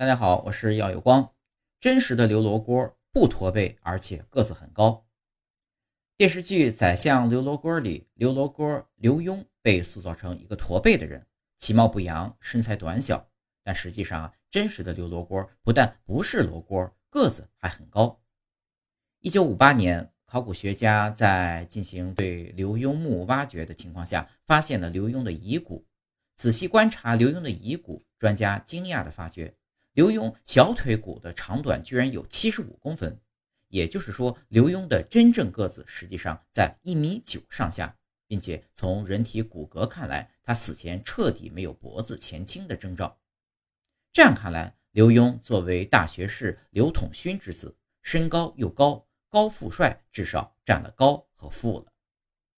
大家好，我是耀有光。真实的刘罗锅不驼背，而且个子很高。电视剧《宰相刘罗锅》里，刘罗锅刘墉被塑造成一个驼背的人，其貌不扬，身材短小。但实际上啊，真实的刘罗锅不但不是罗锅，个子还很高。一九五八年，考古学家在进行对刘墉墓挖掘的情况下，发现了刘墉的遗骨。仔细观察刘墉的遗骨，专家惊讶地发觉。刘墉小腿骨的长短居然有七十五公分，也就是说，刘墉的真正个子实际上在一米九上下，并且从人体骨骼看来，他死前彻底没有脖子前倾的征兆。这样看来，刘墉作为大学士刘统勋之子，身高又高，高富帅至少占了高和富了。